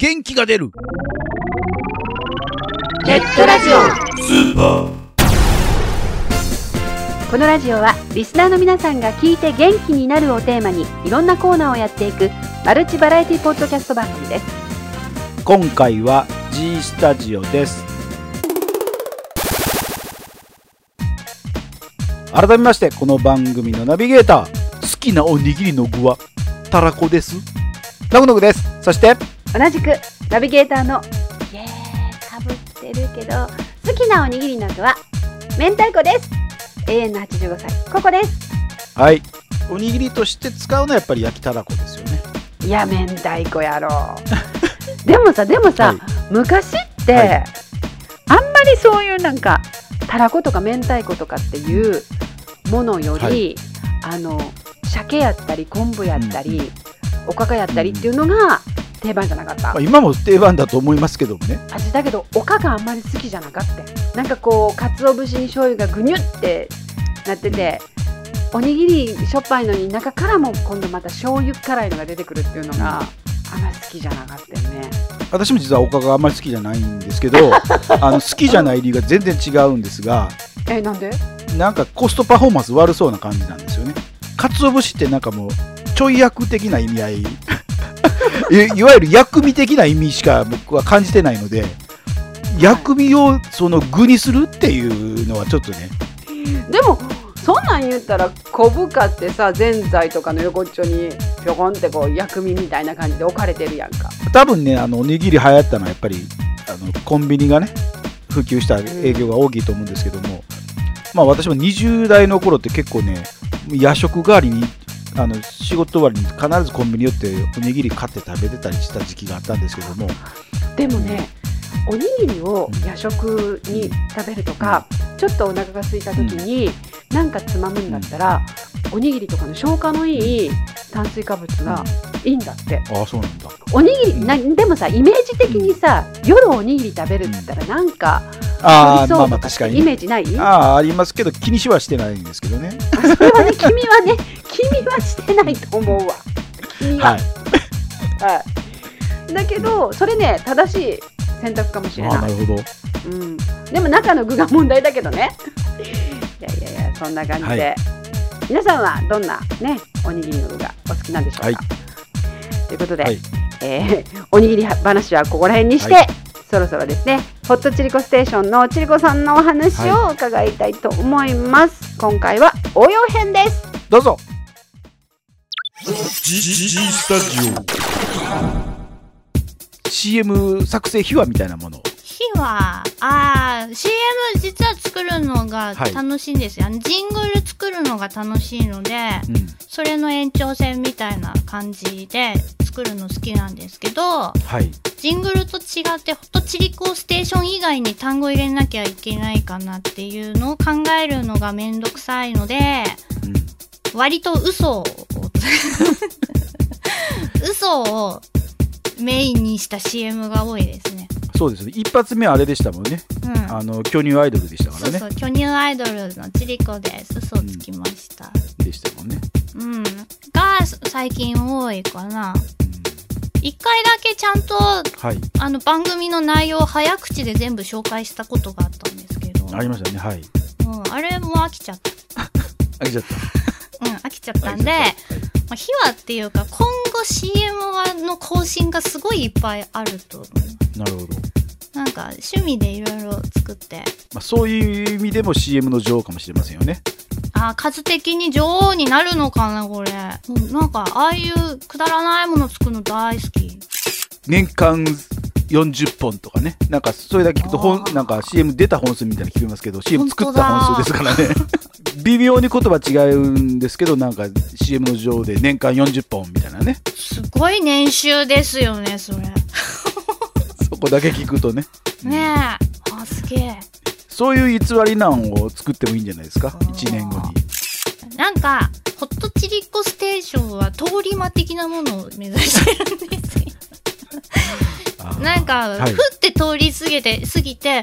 元気が出る。ネットラジオ。このラジオはリスナーの皆さんが聞いて元気になるをテーマにいろんなコーナーをやっていくマルチバラエティポッドキャスト番組です。今回は G スタジオです。改めましてこの番組のナビゲーター。好きなおにぎりの具はたらこです。のぐのぐです。そして同じくナビゲーターのイエーかぶってるけど好きなおにぎりの具は明太子です。永遠の85歳ここです。はい。おにぎりとして使うのはやっぱり焼きたらこですよね。いや明太子やろ。でもさでもさ、はい。昔って、はい。あんまりそういうなんかたらことか明太子とかっていうものより、はあの鮭やったり昆布やったり、おかかやったりっていうのが定番じゃなかった、まあ今も定番だと思いますけどもね。味だけどおかかあんまり好きじゃなかった。なんかこう鰹節に醤油がぐにゅってなってておにぎりしょっぱいのに中からも今度また醤油辛いのが出てくるっていうのがあんまり好きじゃなかったよね。私も実はおかかあんまり好きじゃないんですけど あの好きじゃない理由が全然違うんですがえなんで？なんかコストパフォーマンス悪そうな感じなんですよね。鰹節ってなんかもうちょい役的な意味合い いいわゆる薬味的な意味しか僕は感じてないので薬味をその具にするっていうのはちょっとね。でもそんなん言ったら昆布かってさぜんざいとかの横っちょにぴょこんってこう薬味みたいな感じで置かれてるやんか。多分ねあのおにぎり流行ったのはやっぱりあのコンビニがね普及した影響が大きいと思うんですけども、まあ私も20代の頃って結構ね夜食代わりにあの仕事終わりに必ずコンビニ寄っておにぎり買って食べてたりした時期があったんですけども。でもねおにぎりを夜食に食べるとか、ちょっとお腹が空いた時になんかつまむんだったら、おにぎりとかの消化のいい炭水化物がいいんだって、ああそうなんだ。おにぎりなでもさイメージ的にさ夜おにぎり食べるって言ったらなんかああまあまあ確かに。イメージない？ああありますけど気にしはしてないんですけどね。それはね。君はね 君はしてないと思うわ。君は、はい。はい、だけどそれね正しい選択かもしれな、ああないるほど。うん、でも中の具が問題だけどね。いやいやいやそんな感じで、はい。皆さんはどんなねおにぎりの具がお好きなんでしょうか、はい。ということで、はい。えーおにぎり話はここら辺にして、はいそろそろですね。ホットチリコステーションのチリコさんのお話を伺いたいと思います、今回は応用編です。どうぞ。G, G, G Stadio. CM 作成秘話みたいなものを火は、あー、CM 実は作るのがはい楽しいんですよ。あのジングル作るのが楽しいので、うんそれの延長線みたいな感じで作るの好きなんですけど、はいジングルと違って、ホットチリコステーション以外に単語入れなきゃいけないかなっていうのを考えるのがめんどくさいので、うん割と嘘を、嘘をメインにした CM が多いですね。そうですね一発目はあれでしたもんねうん。あの巨乳アイドルでしたからねそうそう、巨乳アイドルのチリコです。嘘つきました。でしたもんね、うん。が、最近多いかな。一回だけちゃんと、はいあの、番組の内容を早口で全部紹介したことがあったんですけど。ありましたねはいうん、あれも飽きちゃった。あげちゃったうん、飽きちゃったんで、まあ、秘話っていうか、今後 CM の更新がすごいいっぱいあると思う。なるほど、なんか、趣味でいろいろ作って、まあ、そういう意味でも CM の女王かもしれませんよね。あー、数的に女王になるのかな、これ。うんなんか、ああいうくだらないもの作るの大好き。年間40本とかね。なんかそれだけ聞くとあ本ー。なんか CM 出た本数みたいなの聞こえますけど CM 作った本数ですからね。微妙に言葉違うんですけどなんか CM の女王で年間40本みたいなね。すごい年収ですよね、それ。こだけ聞くとね。え。あ、すげえ。そういう偽りなんを作ってもいいんじゃないですか？1年後に。なんか、ホットチリコステーションは通り魔的なものを目指してるんですよ。なんか、はい。ふって通り過ぎて、過ぎて、え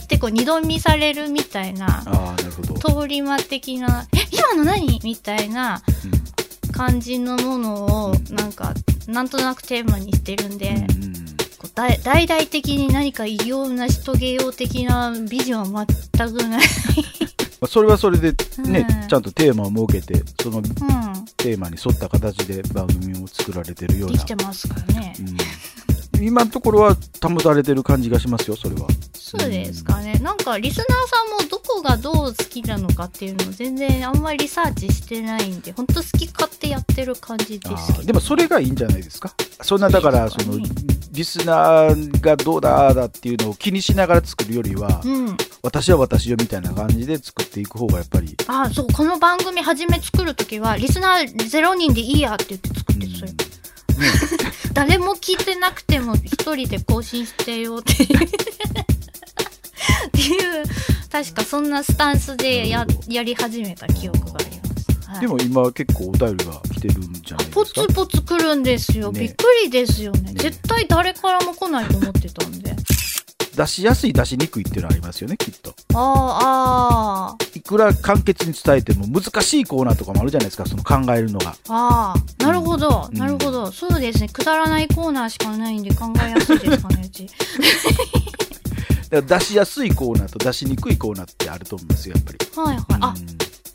ー？ってこう二度見されるみたいな、ああなるほど、通り魔的な、え、今の何みたいな感じのものを、なんか、なんとなくテーマにしてるんで、うんうん大大々的に何か偉業を成し遂げよう的なビジョンは全くない。まあそれはそれでね、うんちゃんとテーマを設けてそのうん。テーマに沿った形で番組を作られてるようなできてますからね。うん、今のところは保たれてる感じがしますよそれはそうですかね。なんか、リスナーさんもどこがどう好きなのかっていうのを全然あんまりリサーチしてないんで、ほんと好き勝手やってる感じですあけど。ーでもそれがいいんじゃないですかそんなだからそのリスナーがどうだだっていうのを気にしながら作るよりは、うん。私は私よみたいな感じで作っていく方がやっぱり、ああ、そう、この番組初め作るときは、リスナー0人でいいやって言って作ってそれ。ね、誰も聞いてなくても一人で更新してよっていう。っていう、確かそんなスタンスでややり始めた記憶があります。はいでも今結構お便りが来てるんじゃないポですか？ツポツ来るんですよ。ねびっくりですよねね絶対誰からも来ないと思ってたんで。出しやすい出しにくいっていうのはありますよねきっとああ、あいくら簡潔に伝えても難しいコーナーとかもあるじゃないですかその考えるのがあ、ああ、なるほど、うんなるほど。そうですね。くだらないコーナーしかないんで考えやすいですかね、うち。出しやすいコーナーと出しにくいコーナーってあると思いますよやっぱり、はいはい。あ、うん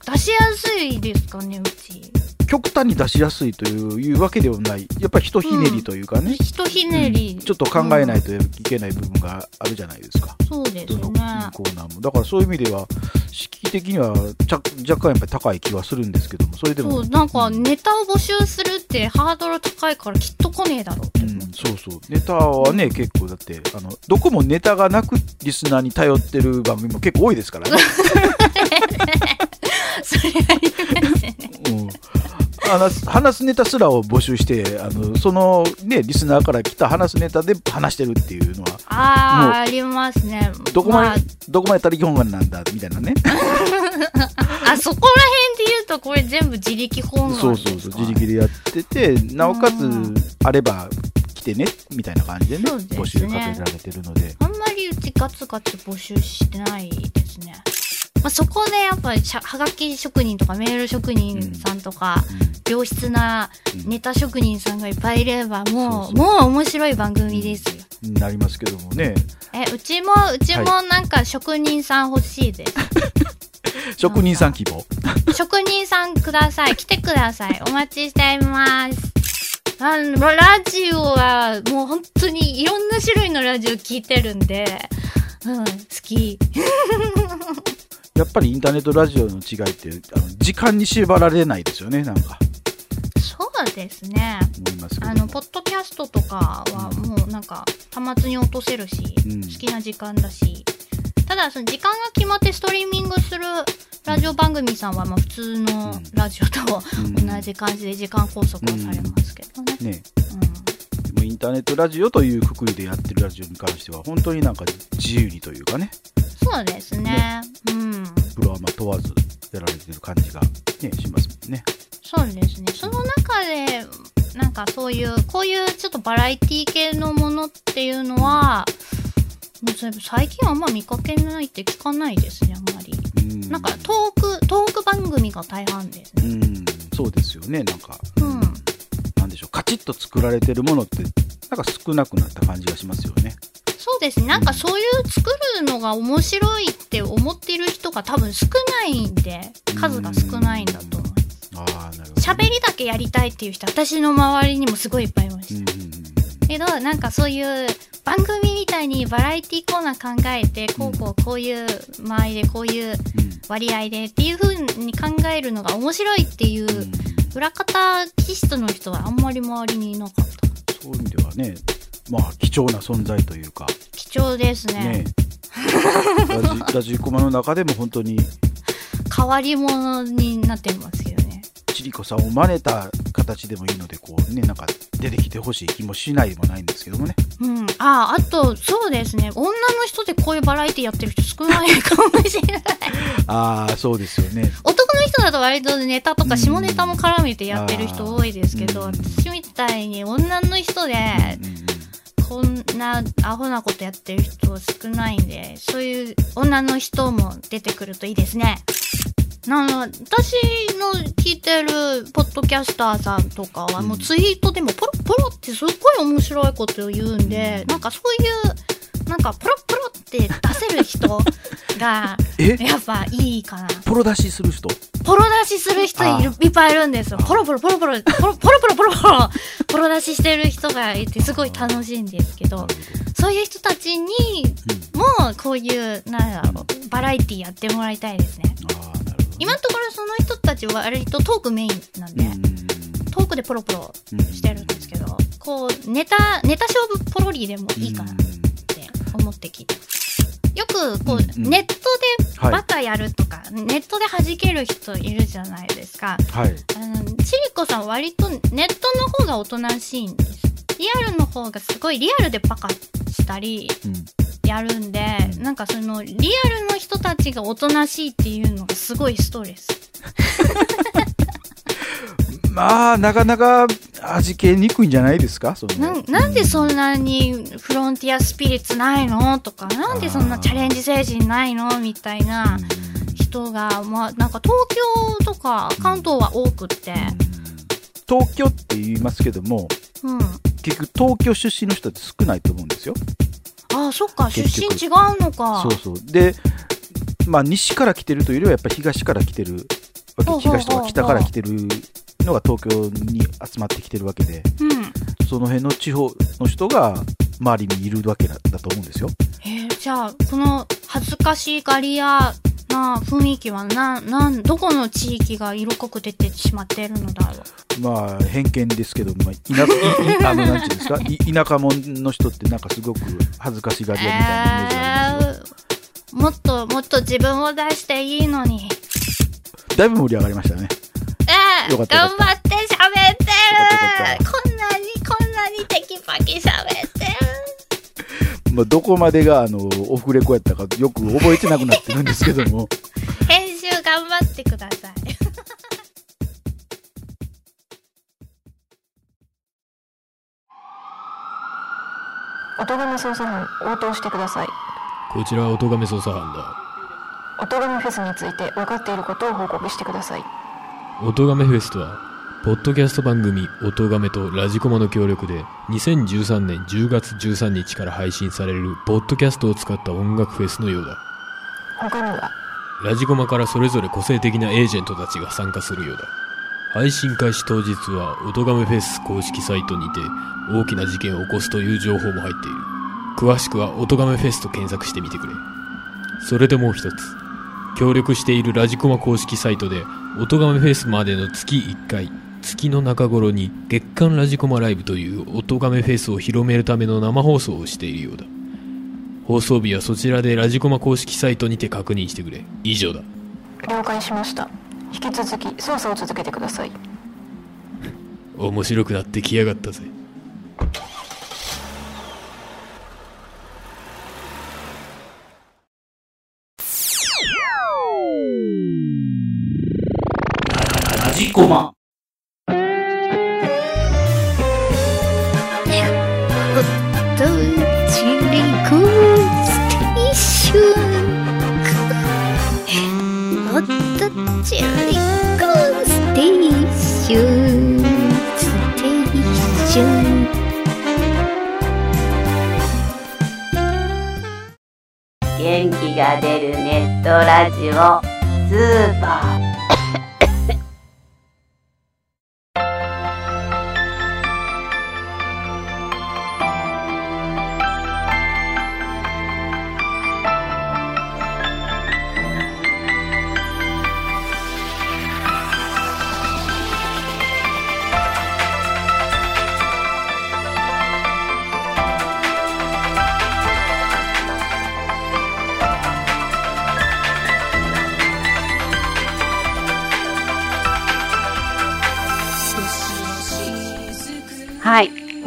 出しやすいですかね、うち。極端に出しやすいというわけではない。やっぱりひとひねりというかね、ひとひねり、うんちょっと考えないといけない部分があるじゃないですか、そうですどのね。コーナーもだからそういう意味では敷居的にはちゃ若干やっぱり高い気はするんですけどもそれでも。そう、なんかうん。ネタを募集するってハードル高いからきっと来ねえだろうってう。ん。そうそう。ネタはね結構だってあのどこもネタがなくリスナーに頼ってる番組も結構多いですからね、それありますね。うん話す話すネタすらを募集してあのそのねリスナーから来た話すネタで話してるっていうのはああ、ありますね。どこまで、あ。どこまで他力本願なんだみたいなね。あ、そこら辺で言うと、これ全部自力本願そうそうそう自力でやっててなおかつうん。あれば来てねみたいな感じでねね。募集かけられてるので。あんまりうちガツガツ募集してないですね。まあ、そこでやっぱりはがき職人とかメール職人さんとか、良質なうんネタ職人さんがいっぱいいればもう、もう面白い番組ですなりますけどもねえ、うちも、うちもなんか職人さん欲しいです。職人さん希望職人さんください。来てください。お待ちしています。あの、ラジオはもう本当にいろんな種類のラジオ聞いてるんで、うん、好き。やっぱりインターネットラジオの違いってあの時間に縛られないですよねなんか。そうですね。あの、ポッドキャストとかはもうなんか、端末に落とせるし、うん。好きな時間だし、ただその時間が決まってストリーミングするラジオ番組さんはまあ普通のラジオとうん。同じ感じで時間拘束をされますけどね。ねうん。でもインターネットラジオというくくりでやってるラジオに関しては本当になんか自由にというかねそうですね。うん。プロアマ問わずやられてる感じが、ね、しますもんね。そうですね。その中で、なんかそういう、こういうちょっとバラエティ系のものっていうのは、もう最近はあんま見かけないって聞かないですね、あんまり。うんなんかトーク、トーク番組が大半ですね。うんそうですよねなんか、うんなんでしょうカチッと作られてるものってなんか少なくなった感じがしますよね。そうですね。なんかそういう作るのが面白いって思ってる人が多分少ないんで、数が少ないんだと思います。ああなるほど。喋りだけやりたいっていう人、私の周りにもすごいいっぱいいました。けどなんかそういう番組みたいにバラエティコーナー考えてこうこうこういう間合いでこういう割合でっていう風に考えるのが面白いっていう裏方気質の人はあんまり周りにいなかったそういう意味ではねまあ貴重な存在というか。貴重ですね。ねラジ ラジコマの中でも本当に。変わり者になってますけどね。ちりこさんを真似た形でもいいのでこうねなんか出てきてほしい気もしないでもないんですけどもね。うん。ああとそうですね。女の人でこういうバラエティやってる人少ないかもしれない。ああそうですよね。男の人だと割とネタとか下ネタも絡めてやってる人多いですけど、うん。私みたいに女の人でうんうんこんなアホなことやってる人少ないんで、そういう女の人も出てくるといいですね。なの私の聞いてるポッドキャスターさんとかはもうツイートでもポロポロってすっごい面白いことを言うんでなんかそういうなんかポロポロって出せる人が やっぱいいかな。ポロ出しする人？ポロ出しする人いっぱいいるんですよ。ポロポロポロポロ、ポロポロポロポロポロ、ポロ出ししてる人がいてすごい楽しいんですけど、そういう人たちにもこういう、なんだろう、バラエティやってもらいたいですね。今のところその人たちは割とトークメインなんで、トークでポロポロしてるんですけど、こう、ネタ、ネタ勝負ポロリでもいいかなって思って聞いてます。よくこう、うんうん。ネットではいバカやるとか、ネットで弾ける人いるじゃないですか。はい。あのチリコさん割とネットの方がおとなしいんです。リアルの方がすごいリアルでバカしたりうん。やるんで、なんかそのリアルの人たちがおとなしいっていうのがすごいストレス まあなかなか味気にくいんじゃないですか？そのな。んなんでそんなにフロンティアスピリッツないの？とかなんでそんなチャレンジ精神ないの？みたいな人がまあなんか東京とか関東は多くって。東京って言いますけどもうん。結局東京出身の人って少ないと思うんですよ。ああそっか。出身違うのか。そうそう。でまあ西から来てるというよりはやっぱり東から来てるわけ東とか北から来てるのが東京に集まってきてるわけでうん。その辺の地方の人が周りにいるわけだだと思うんですよ。えーじゃあこの恥ずかしがり屋な雰囲気はななんどこの地域が色濃く出てしまっているのだろう？まあ偏見ですけど、まあ、田舎いい あのなんていうんですか？い田舎者の人ってなんかすごく恥ずかしがり屋みたいなイメージがあるんですよ、えーもっともっと自分を出していいのにだいぶ盛り上がりましたね。ええよかったよかった。頑張って喋ってよかったよかるこんなにこんなにテキパキ喋ってる。まあ、どこまでがあのオフレコやったかよく覚えてなくなってるんですけども。編集頑張ってください。音亀捜査班応答してください。こちらは音亀捜査班だ。音亀フェスについて分かっていることを報告してください音亀フェスとは、ポッドキャスト番組音亀とラジコマの協力で、2013年10月13日から配信されるポッドキャストを使った音楽フェスのようだ。他には？ラジコマからそれぞれ個性的なエージェントたちが参加するようだ。配信開始当日は、音亀フェス公式サイトにて、大きな事件を起こすという情報も入っている。詳しくは、音亀フェスと検索してみてくれ。それでもう一つ。協力しているラジコマ公式サイトで、音亀フェスまでの月1回、月の中頃に月間ラジコマライブという音亀フェスを広めるための生放送をしているようだ。放送日はそちらでラジコマ公式サイトにて確認してくれ。以上だ。了解しました引き続き捜査を続けてください面白くなってきやがったぜ。こステーションおっとちりこステーションステーション元気が出るネットラジオスーパー。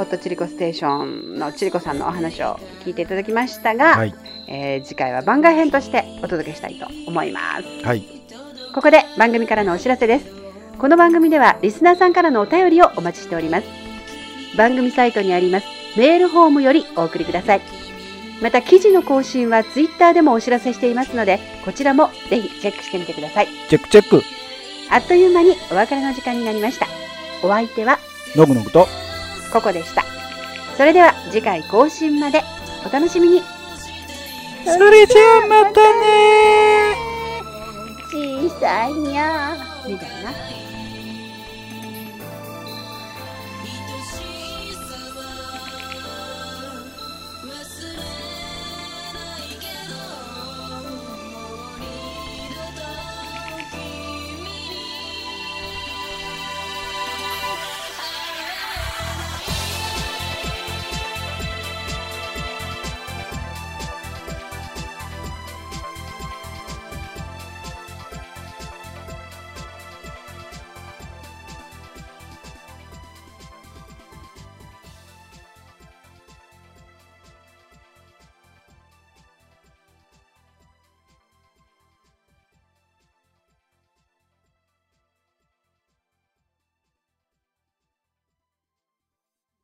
ットチリコステーションのチリコさんのお話を聞いていただきましたが、はい、えー、次回は番外編としてお届けしたいと思います。はい、ここで番組からのお知らせです。この番組ではリスナーさんからのお便りをお待ちしております。番組サイトにありますメールフォームよりお送りください。また記事の更新はツイッターでもお知らせしていますので、こちらもぜひチェックしてみてください。チェックチェック。あっという間にお別れの時間になりました。お相手は、ノぐのぐと、ココでした。それでは次回更新までお楽しみに。それじゃあまたね小さいにゃーみたいな。